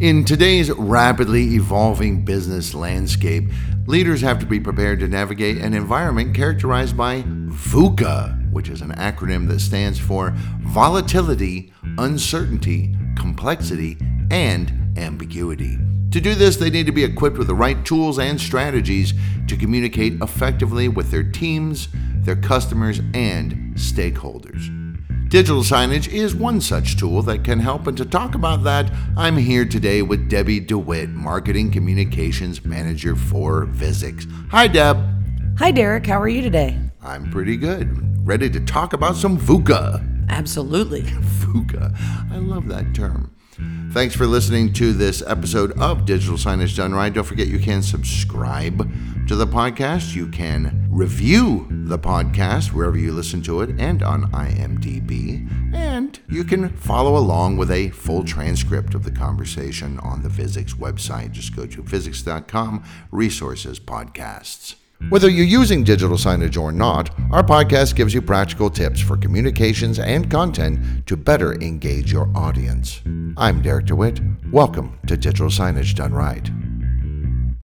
In today's rapidly evolving business landscape, leaders have to be prepared to navigate an environment characterized by VUCA, which is an acronym that stands for volatility, uncertainty, complexity, and ambiguity. To do this, they need to be equipped with the right tools and strategies to communicate effectively with their teams, their customers, and stakeholders. Digital signage is one such tool that can help, and to talk about that, I'm here today with Debbie DeWitt, Marketing Communications Manager for Visix. Hi, Deb. Hi, Derek. How are you today? I'm pretty good. Ready to talk about some VUCA. Absolutely. VUCA. I love that term. Thanks for listening to this episode of Digital Signage Done Right. Don't forget you can subscribe to the podcast. You can review the podcast wherever you listen to it and on IMDb. And you can follow along with a full transcript of the conversation on the Visix website. Just go to visix.com, resources, podcasts. Whether you're using digital signage or not, our podcast gives you practical tips for communications and content to better engage your audience. I'm Derek DeWitt. Welcome to Digital Signage Done Right.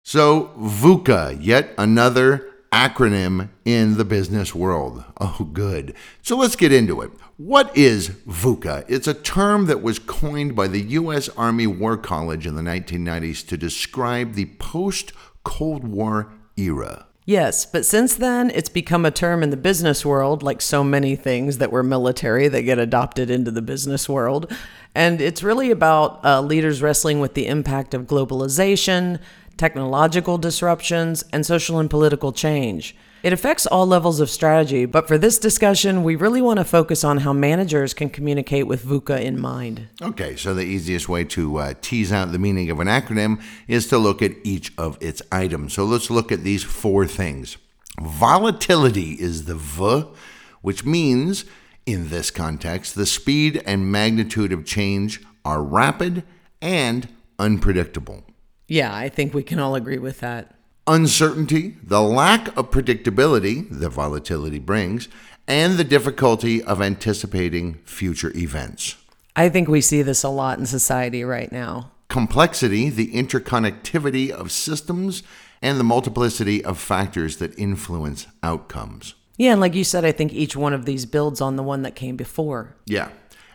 So, VUCA, yet another acronym in the business world. Oh, good. So let's get into it. What is VUCA? It's a term that was coined by the U.S. Army War College in the 1990s to describe the post Cold War era. Yes, but since then, it's become a term in the business world, like so many things that were military that get adopted into the business world. And it's really about uh, leaders wrestling with the impact of globalization, technological disruptions, and social and political change. It affects all levels of strategy, but for this discussion, we really want to focus on how managers can communicate with VUCA in mind. Okay, so the easiest way to uh, tease out the meaning of an acronym is to look at each of its items. So let's look at these four things. Volatility is the V, which means, in this context, the speed and magnitude of change are rapid and unpredictable. Yeah, I think we can all agree with that uncertainty, the lack of predictability that volatility brings, and the difficulty of anticipating future events. I think we see this a lot in society right now. Complexity, the interconnectivity of systems, and the multiplicity of factors that influence outcomes. Yeah, and like you said, I think each one of these builds on the one that came before. Yeah.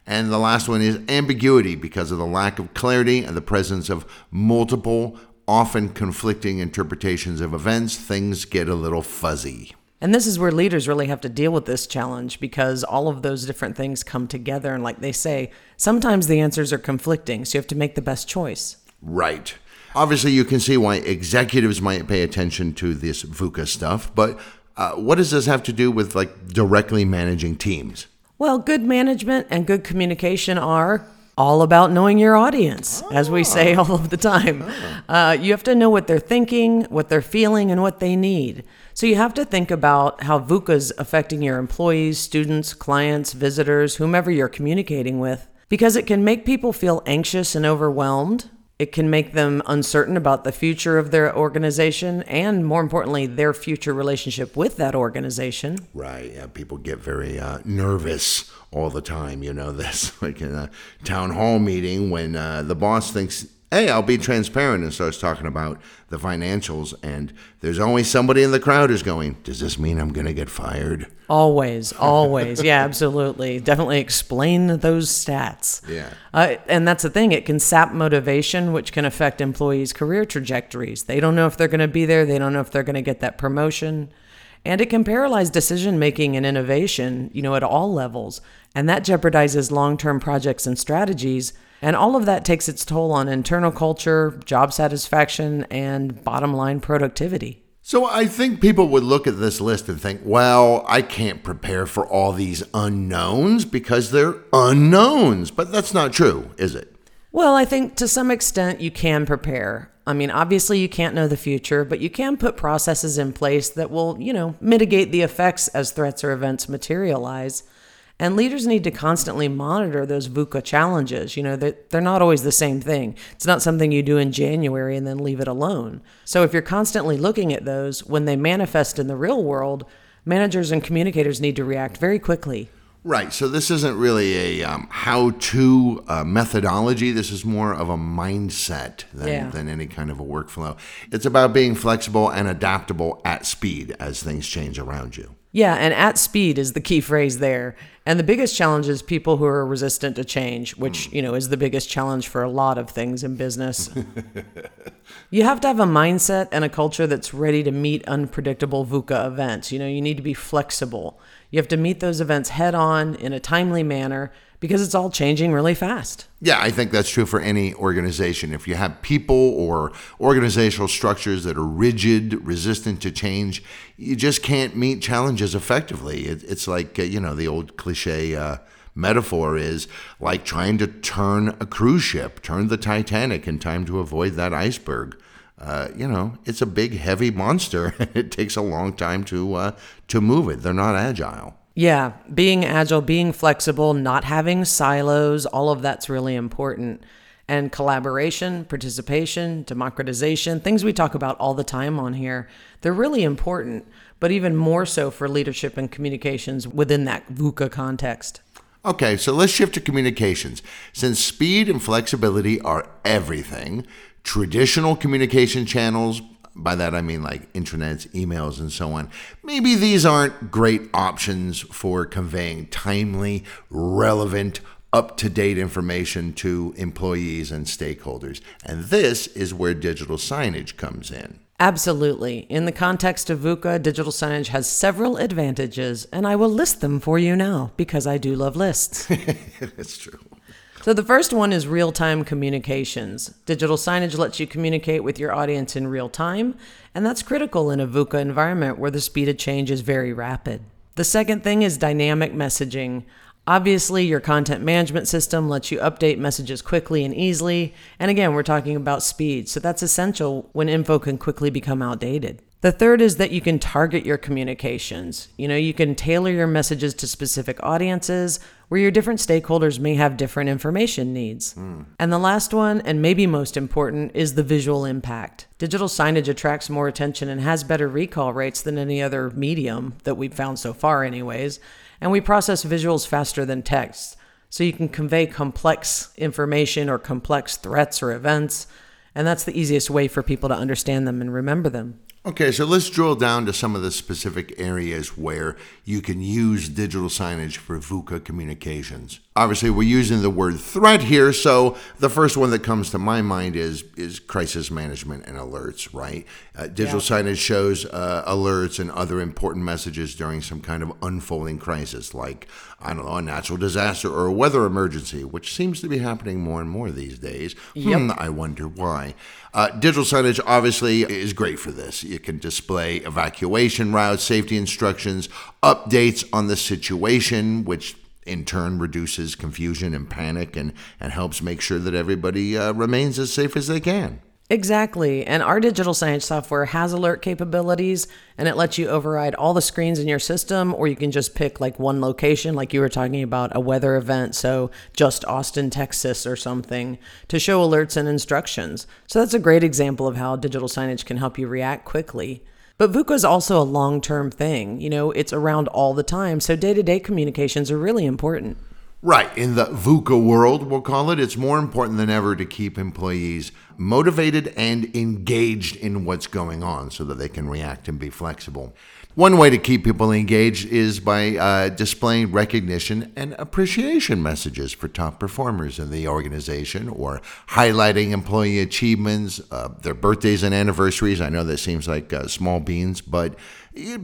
And the last one is ambiguity because of the lack of clarity and the presence of multiple often conflicting interpretations of events, things get a little fuzzy. And this is where leaders really have to deal with this challenge because all of those different things come together. And like they say, sometimes the answers are conflicting, so you have to make the best choice. Right. Obviously, you can see why executives might pay attention to this VUCA stuff, but uh, what does this have to do with like directly managing teams? Well, good management and good communication are all about knowing your audience, oh. as we say ah. all of the time. Oh. Uh, you have to know what they're thinking, what they're feeling, and what they need. So you have to think about how VUCA is affecting your employees, students, clients, visitors, whomever you're communicating with, because it can make people feel anxious and overwhelmed. It can make them uncertain about the future of their organization and, more importantly, their future relationship with that organization. Right. Yeah, people get very uh, nervous all the time. You know, this like in a town hall meeting when uh, the boss thinks, "Hey, I'll be transparent," and starts talking about the financials, and there's always somebody in the crowd who's going, "Does this mean I'm going to get fired?" Always, always, yeah, absolutely, definitely explain those stats. Yeah, uh, and that's the thing; it can sap motivation, which can affect employees' career trajectories. They don't know if they're going to be there. They don't know if they're going to get that promotion and it can paralyze decision making and innovation, you know, at all levels. And that jeopardizes long term projects and strategies. And all of that takes its toll on internal culture, job satisfaction, and bottom line productivity. So I think people would look at this list and think, well, I can't prepare for all these unknowns because they're unknowns. But that's not true, is it? Well, I think to some extent you can prepare. I mean, obviously you can't know the future, but you can put processes in place that will, you know, mitigate the effects as threats or events materialize. And leaders need to constantly monitor those VUCA challenges. You know, they're, they're not always the same thing. It's not something you do in January and then leave it alone. So if you're constantly looking at those, when they manifest in the real world, managers and communicators need to react very quickly. Right. So this isn't really a um, how-to uh, methodology. This is more of a mindset than, Yeah. than any kind of a workflow. It's about being flexible and adaptable at speed as things change around you. Yeah, and at speed is the key phrase there. And the biggest challenge is people who are resistant to change, which, hmm. you know, is the biggest challenge for a lot of things in business. you have to have a mindset and a culture that's ready to meet unpredictable VUCA events. You know, you need to be flexible. You have to meet those events head on in a timely manner because it's all changing really fast. Yeah, I think that's true for any organization. If you have people or organizational structures that are rigid, resistant to change, you just can't meet challenges effectively. It, it's like, uh, you know, the old cliche uh, metaphor is like trying to turn a cruise ship, turn the Titanic in time to avoid that iceberg. Uh, you know, it's a big, heavy monster, it takes a long time to uh, to move it. They're not agile. Yeah, being agile, being flexible, not having silos, all of that's really important. And collaboration, participation, democratization, things we talk about all the time on here, they're really important, but even more so for leadership and communications within that VUCA context. Okay, so let's shift to communications. Since speed and flexibility are everything, traditional communication channels, by that I mean like intranets, emails, and so on, maybe these aren't great options for conveying timely, relevant, up to date information to employees and stakeholders. And this is where digital signage comes in. Absolutely. In the context of VUCA, digital signage has several advantages, and I will list them for you now because I do love lists. That's true. So the first one is real-time communications. Digital signage lets you communicate with your audience in real time, and that's critical in a VUCA environment where the speed of change is very rapid. The second thing is dynamic messaging. Obviously, your content management system lets you update messages quickly and easily, and again, we're talking about speed, so that's essential when info can quickly become outdated. The third is that you can target your communications. You know, you can tailor your messages to specific audiences where your different stakeholders may have different information needs. Hmm. And the last one, and maybe most important, is the visual impact. Digital signage attracts more attention and has better recall rates than any other medium that we've found so far, anyways. And we process visuals faster than text. So you can convey complex information or complex threats or events. And that's the easiest way for people to understand them and remember them. Okay, so let's drill down to some of the specific areas where you can use digital signage for VUCA communications. Obviously, we're using the word threat here, so the first one that comes to my mind is is crisis management and alerts, right? Uh, digital signage shows uh, alerts and other important messages during some kind of unfolding crisis, like I don't know, a natural disaster or a weather emergency, which seems to be happening more and more these days. Hmm, I wonder why. Uh, digital signage obviously is great for this. You can display evacuation routes, safety instructions, updates on the situation, which in turn reduces confusion and panic and, and helps make sure that everybody uh, remains as safe as they can. Exactly. And our digital signage software has alert capabilities and it lets you override all the screens in your system, or you can just pick like one location, like you were talking about a weather event. So just Austin, Texas, or something to show alerts and instructions. So that's a great example of how digital signage can help you react quickly. But VUCA is also a long term thing. You know, it's around all the time. So day to day communications are really important. Right. In the VUCA world, we'll call it, it's more important than ever to keep employees motivated and engaged in what's going on so that they can react and be flexible. One way to keep people engaged is by uh, displaying recognition and appreciation messages for top performers in the organization or highlighting employee achievements, uh, their birthdays and anniversaries. I know that seems like uh, small beans, but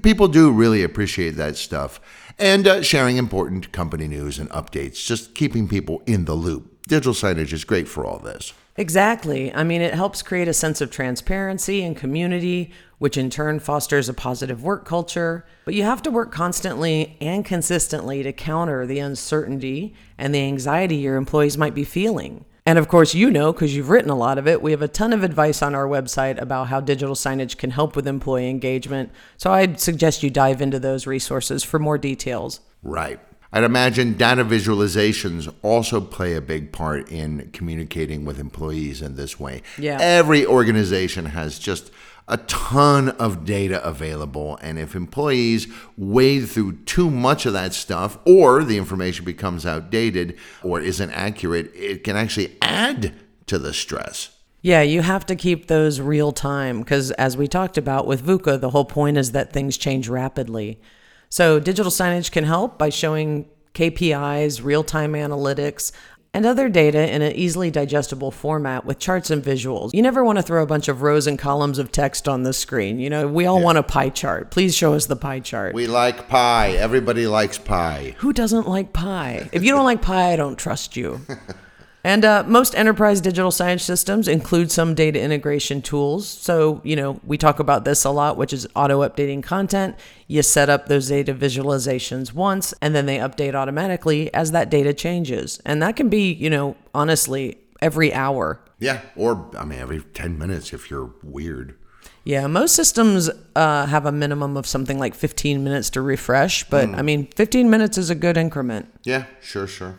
people do really appreciate that stuff. And uh, sharing important company news and updates, just keeping people in the loop. Digital signage is great for all this. Exactly. I mean, it helps create a sense of transparency and community, which in turn fosters a positive work culture. But you have to work constantly and consistently to counter the uncertainty and the anxiety your employees might be feeling. And of course, you know, because you've written a lot of it, we have a ton of advice on our website about how digital signage can help with employee engagement. So I'd suggest you dive into those resources for more details. Right. I'd imagine data visualizations also play a big part in communicating with employees in this way. Yeah. Every organization has just a ton of data available. And if employees wade through too much of that stuff, or the information becomes outdated or isn't accurate, it can actually add to the stress. Yeah, you have to keep those real time because, as we talked about with VUCA, the whole point is that things change rapidly. So, digital signage can help by showing KPIs, real time analytics, and other data in an easily digestible format with charts and visuals. You never want to throw a bunch of rows and columns of text on the screen. You know, we all want a pie chart. Please show us the pie chart. We like pie. Everybody likes pie. Who doesn't like pie? If you don't like pie, I don't trust you. And uh, most enterprise digital signage systems include some data integration tools. So, you know, we talk about this a lot, which is auto updating content. You set up those data visualizations once, and then they update automatically as that data changes. And that can be, you know, honestly, every hour. Yeah, or I mean, every 10 minutes if you're weird. Yeah, most systems uh, have a minimum of something like 15 minutes to refresh, but I mean, 15 minutes is a good increment. Yeah, sure, sure.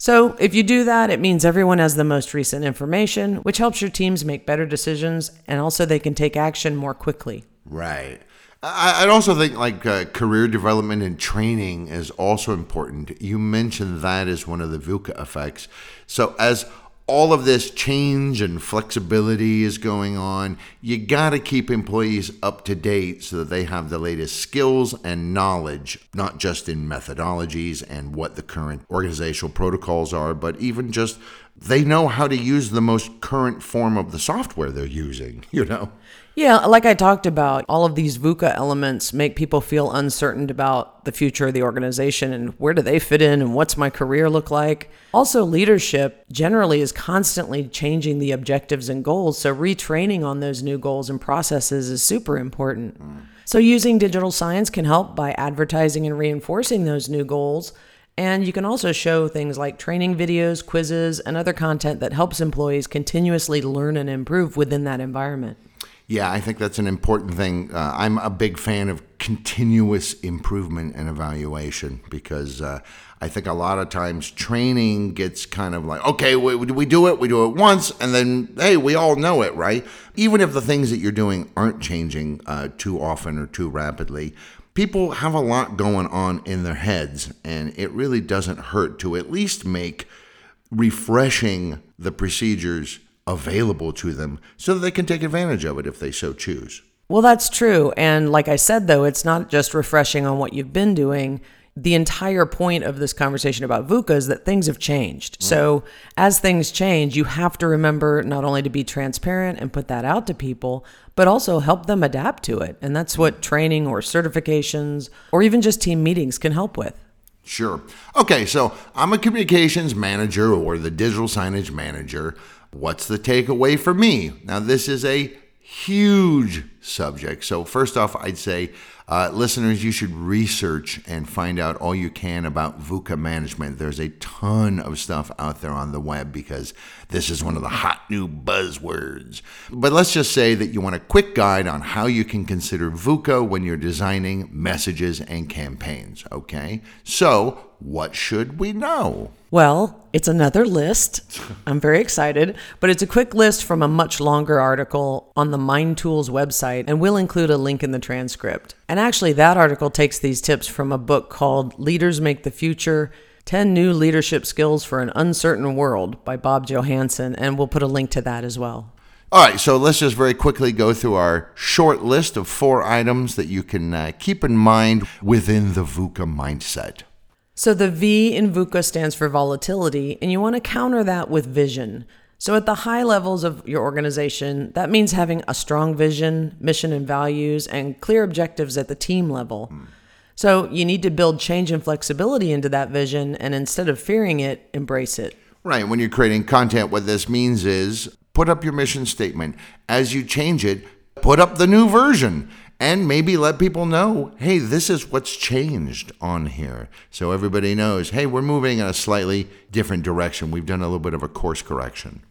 So, if you do that, it means everyone has the most recent information, which helps your teams make better decisions and also they can take action more quickly. Right. I- I'd also think like uh, career development and training is also important. You mentioned that as one of the VUCA effects. So as all of this change and flexibility is going on, you got to keep employees up to date so that they have the latest skills and knowledge, not just in methodologies and what the current organizational protocols are, but even just they know how to use the most current form of the software they're using, you know? Yeah, like I talked about, all of these VUCA elements make people feel uncertain about the future of the organization and where do they fit in and what's my career look like. Also, leadership generally is constantly changing the objectives and goals, so retraining on those new goals and processes is super important. Mm. So, using digital signage can help by advertising and reinforcing those new goals. And you can also show things like training videos, quizzes, and other content that helps employees continuously learn and improve within that environment. Yeah, I think that's an important thing. Uh, I'm a big fan of continuous improvement and evaluation because uh, I think a lot of times training gets kind of like, okay, we, we do it, we do it once, and then, hey, we all know it, right? Even if the things that you're doing aren't changing uh, too often or too rapidly, people have a lot going on in their heads, and it really doesn't hurt to at least make refreshing the procedures available to them so that they can take advantage of it if they so choose. Well, that's true. And like I said, though, it's not just refreshing on what you've been doing. The entire point of this conversation about VUCA is that things have changed. Mm. So, as things change, you have to remember not only to be transparent and put that out to people, but also help them adapt to it. And that's what training or certifications or even just team meetings can help with. Sure. Okay, so I'm a communications manager or the digital signage manager. What's the takeaway for me? Now, this is a huge subject. So, first off, I'd say, uh, listeners, you should research and find out all you can about VUCA management. There's a ton of stuff out there on the web because this is one of the hot new buzzwords. But let's just say that you want a quick guide on how you can consider VUCA when you're designing messages and campaigns. Okay, so what should we know? Well, it's another list. I'm very excited, but it's a quick list from a much longer article on the Mind Tools website, and we'll include a link in the transcript. And actually, that article takes these tips from a book called Leaders Make the Future 10 New Leadership Skills for an Uncertain World by Bob Johansen, and we'll put a link to that as well. All right, so let's just very quickly go through our short list of four items that you can uh, keep in mind within the VUCA mindset. So the V in VUCA stands for volatility, and you want to counter that with vision. So at the high levels of your organization, that means having a strong vision, mission and values, and clear objectives at the team level. So you need to build change and flexibility into that vision, and instead of fearing it, embrace it. Right, when you're creating content, what this means is put up your mission statement. As you change it, put up the new version and maybe let people know hey, this is what's changed on here. So everybody knows hey, we're moving in a slightly different direction. We've done a little bit of a course correction.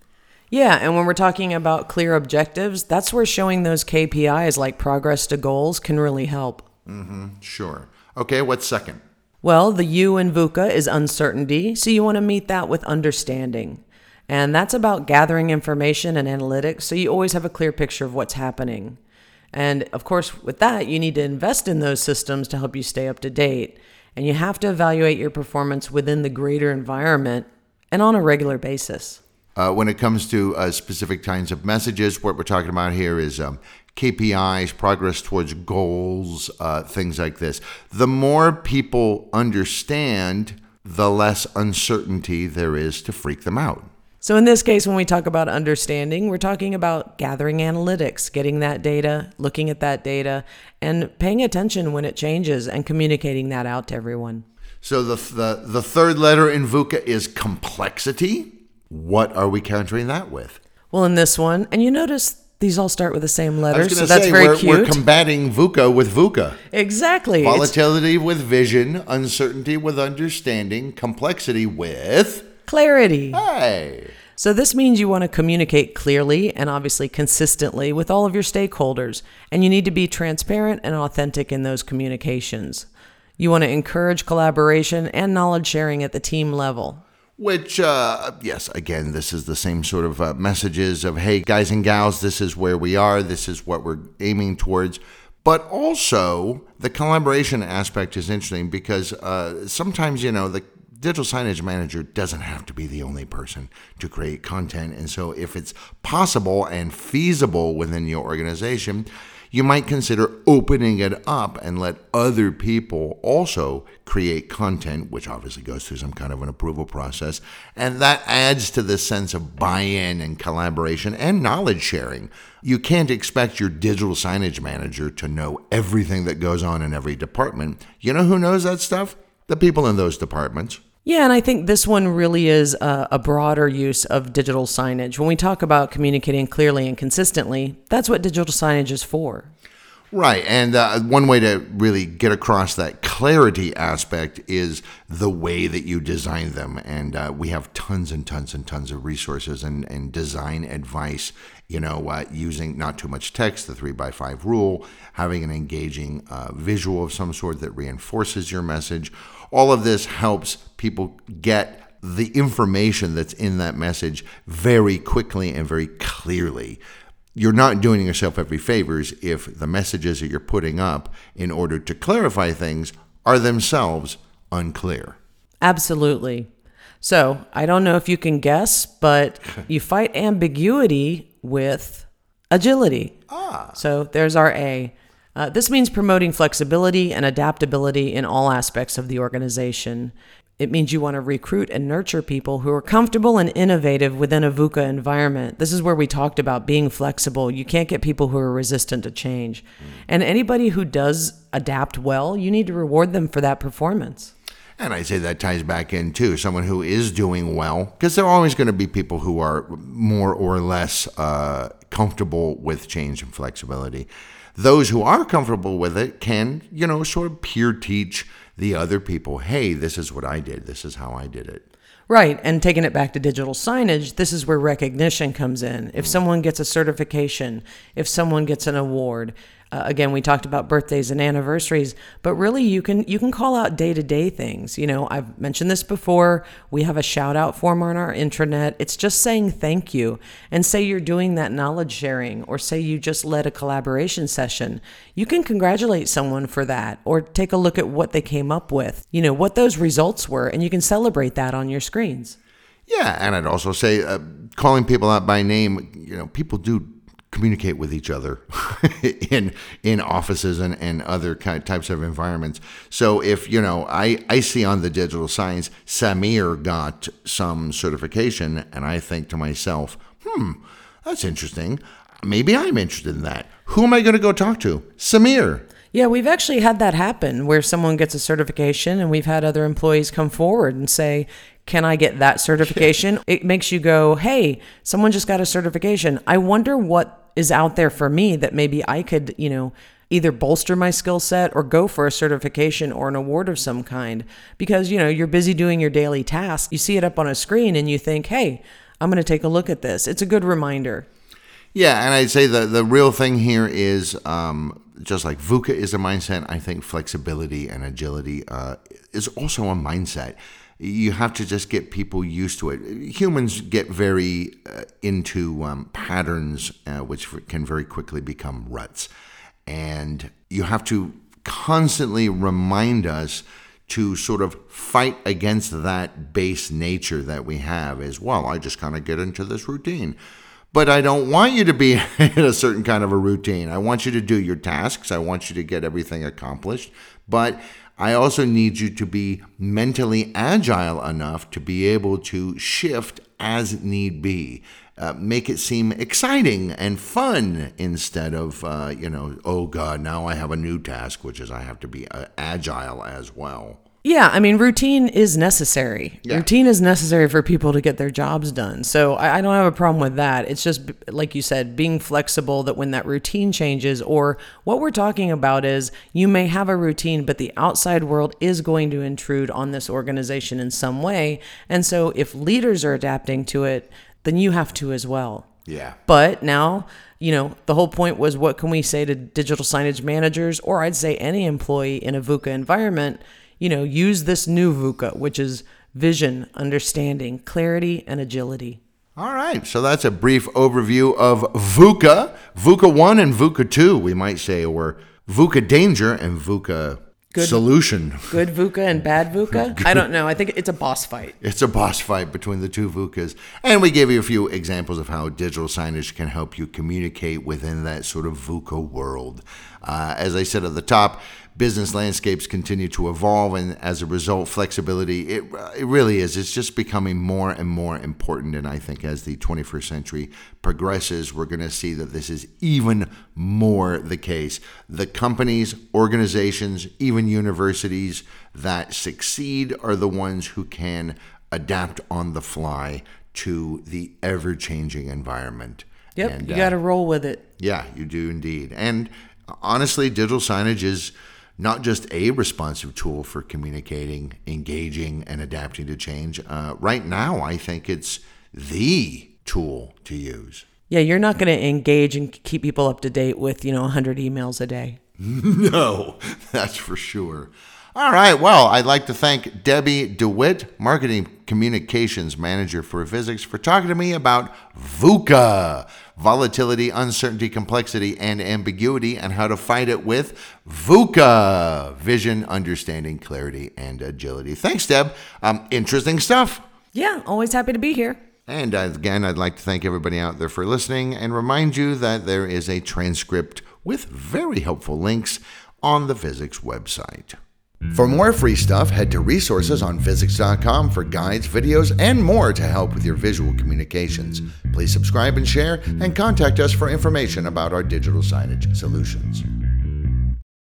Yeah, and when we're talking about clear objectives, that's where showing those KPIs like progress to goals can really help. Mm-hmm, sure. Okay, what's second? Well, the U in VUCA is uncertainty, so you want to meet that with understanding. And that's about gathering information and analytics, so you always have a clear picture of what's happening. And of course, with that, you need to invest in those systems to help you stay up to date. And you have to evaluate your performance within the greater environment and on a regular basis. Uh, when it comes to uh, specific kinds of messages, what we're talking about here is um, KPIs, progress towards goals, uh, things like this. The more people understand, the less uncertainty there is to freak them out. So, in this case, when we talk about understanding, we're talking about gathering analytics, getting that data, looking at that data, and paying attention when it changes and communicating that out to everyone. So, the, the, the third letter in VUCA is complexity. What are we countering that with? Well, in this one, and you notice these all start with the same letter, so that's say, very we're, cute. we're combating VUCA with VUCA. exactly. It's- Volatility with vision, uncertainty with understanding, complexity with. clarity. Hey! So, this means you want to communicate clearly and obviously consistently with all of your stakeholders, and you need to be transparent and authentic in those communications. You want to encourage collaboration and knowledge sharing at the team level. Which, uh, yes, again, this is the same sort of uh, messages of, hey, guys and gals, this is where we are, this is what we're aiming towards. But also, the collaboration aspect is interesting because uh, sometimes, you know, the digital signage manager doesn't have to be the only person to create content. And so, if it's possible and feasible within your organization, you might consider opening it up and let other people also create content, which obviously goes through some kind of an approval process. And that adds to the sense of buy in and collaboration and knowledge sharing. You can't expect your digital signage manager to know everything that goes on in every department. You know who knows that stuff? The people in those departments. Yeah, and I think this one really is a, a, broader use of digital signage. When we talk about communicating clearly and consistently, that's what digital signage is for. Right. And uh, one way to really get across that clarity aspect is the way that you design them. And uh, we have tons and tons and tons of resources and, and design advice, you know, uh, using not too much text, the three by five rule, having an engaging uh, visual of some sort that reinforces your message. All of this helps people get the information that's in that message very quickly and very clearly you're not doing yourself every favors if the messages that you're putting up in order to clarify things are themselves unclear. Absolutely. So, I don't know if you can guess, but you fight ambiguity with agility. Ah. So, there's our A. Uh, this means promoting flexibility and adaptability in all aspects of the organization. It means you want to recruit and nurture people who are comfortable and innovative within a VUCA environment. This is where we talked about being flexible. You can't get people who are resistant to change. And anybody who does adapt well, you need to reward them for that performance. And I say that ties back in too, someone who is doing well, because there are always going to be people who are more or less uh, comfortable with change and flexibility. Those who are comfortable with it can, you know, sort of peer teach the other people, hey, this is what I did, this is how I did it. Right. And taking it back to digital signage, this is where recognition comes in. If someone gets a certification, if someone gets an award, uh, again, we talked about birthdays and anniversaries, but really you can you can call out day to day things. You know, I've mentioned this before. We have a shout out form on our intranet. It's just saying thank you and say you're doing that knowledge sharing, or say you just led a collaboration session. You can congratulate someone for that, or take a look at what they came up with. You know what those results were, and you can celebrate that on your screens. Yeah, and I'd also say uh, calling people out by name. You know, people do communicate with each other in in offices and, and other kind types of environments. So if you know, I I see on the digital signs Samir got some certification, and I think to myself, hmm, that's interesting. Maybe I'm interested in that. Who am I going to go talk to? Samir. Yeah, we've actually had that happen where someone gets a certification and we've had other employees come forward and say, Can I get that certification? it makes you go, Hey, someone just got a certification. I wonder what is out there for me that maybe I could, you know, either bolster my skill set or go for a certification or an award of some kind. Because, you know, you're busy doing your daily tasks. You see it up on a screen and you think, Hey, I'm going to take a look at this. It's a good reminder. Yeah, and I'd say the the real thing here is um, just like VUCA is a mindset, I think flexibility and agility uh, is also a mindset. You have to just get people used to it. Humans get very uh, into um, patterns, uh, which can very quickly become ruts. And you have to constantly remind us to sort of fight against that base nature that we have as well. I just kind of get into this routine. But I don't want you to be in a certain kind of a routine. I want you to do your tasks. I want you to get everything accomplished. But I also need you to be mentally agile enough to be able to shift as need be. Uh, make it seem exciting and fun instead of, uh, you know, oh God, now I have a new task, which is I have to be uh, agile as well. Yeah, I mean, routine is necessary. Yeah. Routine is necessary for people to get their jobs done. So I, I don't have a problem with that. It's just, like you said, being flexible that when that routine changes, or what we're talking about is you may have a routine, but the outside world is going to intrude on this organization in some way. And so if leaders are adapting to it, then you have to as well. Yeah. But now, you know, the whole point was what can we say to digital signage managers, or I'd say any employee in a VUCA environment? You know, use this new VUCA, which is vision, understanding, clarity, and agility. All right, so that's a brief overview of VUCA, VUCA 1 and VUCA 2, we might say, or VUCA danger and VUCA Good- solution. Good VUCA and bad VUCA? I don't know. I think it's a boss fight. It's a boss fight between the two VUCAs. And we gave you a few examples of how digital signage can help you communicate within that sort of VUCA world. Uh, as I said at the top, business landscapes continue to evolve, and as a result, flexibility, it, it really is. It's just becoming more and more important. And I think as the 21st century progresses, we're going to see that this is even more the case. The companies, organizations, even universities that succeed are the ones who can adapt on the fly to the ever changing environment. Yep, And, you uh, got to roll with it. yeah, you do indeed. And honestly, digital signage is not just a responsive tool for communicating, engaging, and adapting to change. Uh, right now, I think it's the tool to use. Yeah, you're not going to engage and keep people up to date with, you know, 100 emails a day. No, that's for sure. All right. Well, I'd like to thank Debbie DeWitt, Marketing Communications Manager for Visix, for talking to me about VUCA volatility, uncertainty, complexity, and ambiguity, and how to fight it with VUCA vision, understanding, clarity, and agility. Thanks, Deb. Um, interesting stuff. Yeah, always happy to be here. And again, I'd like to thank everybody out there for listening and remind you that there is a transcript with very helpful links on the Visix website. For more free stuff, head to resources on visix.com for guides, videos, and more to help with your visual communications. Please subscribe and share, and contact us for information about our digital signage solutions.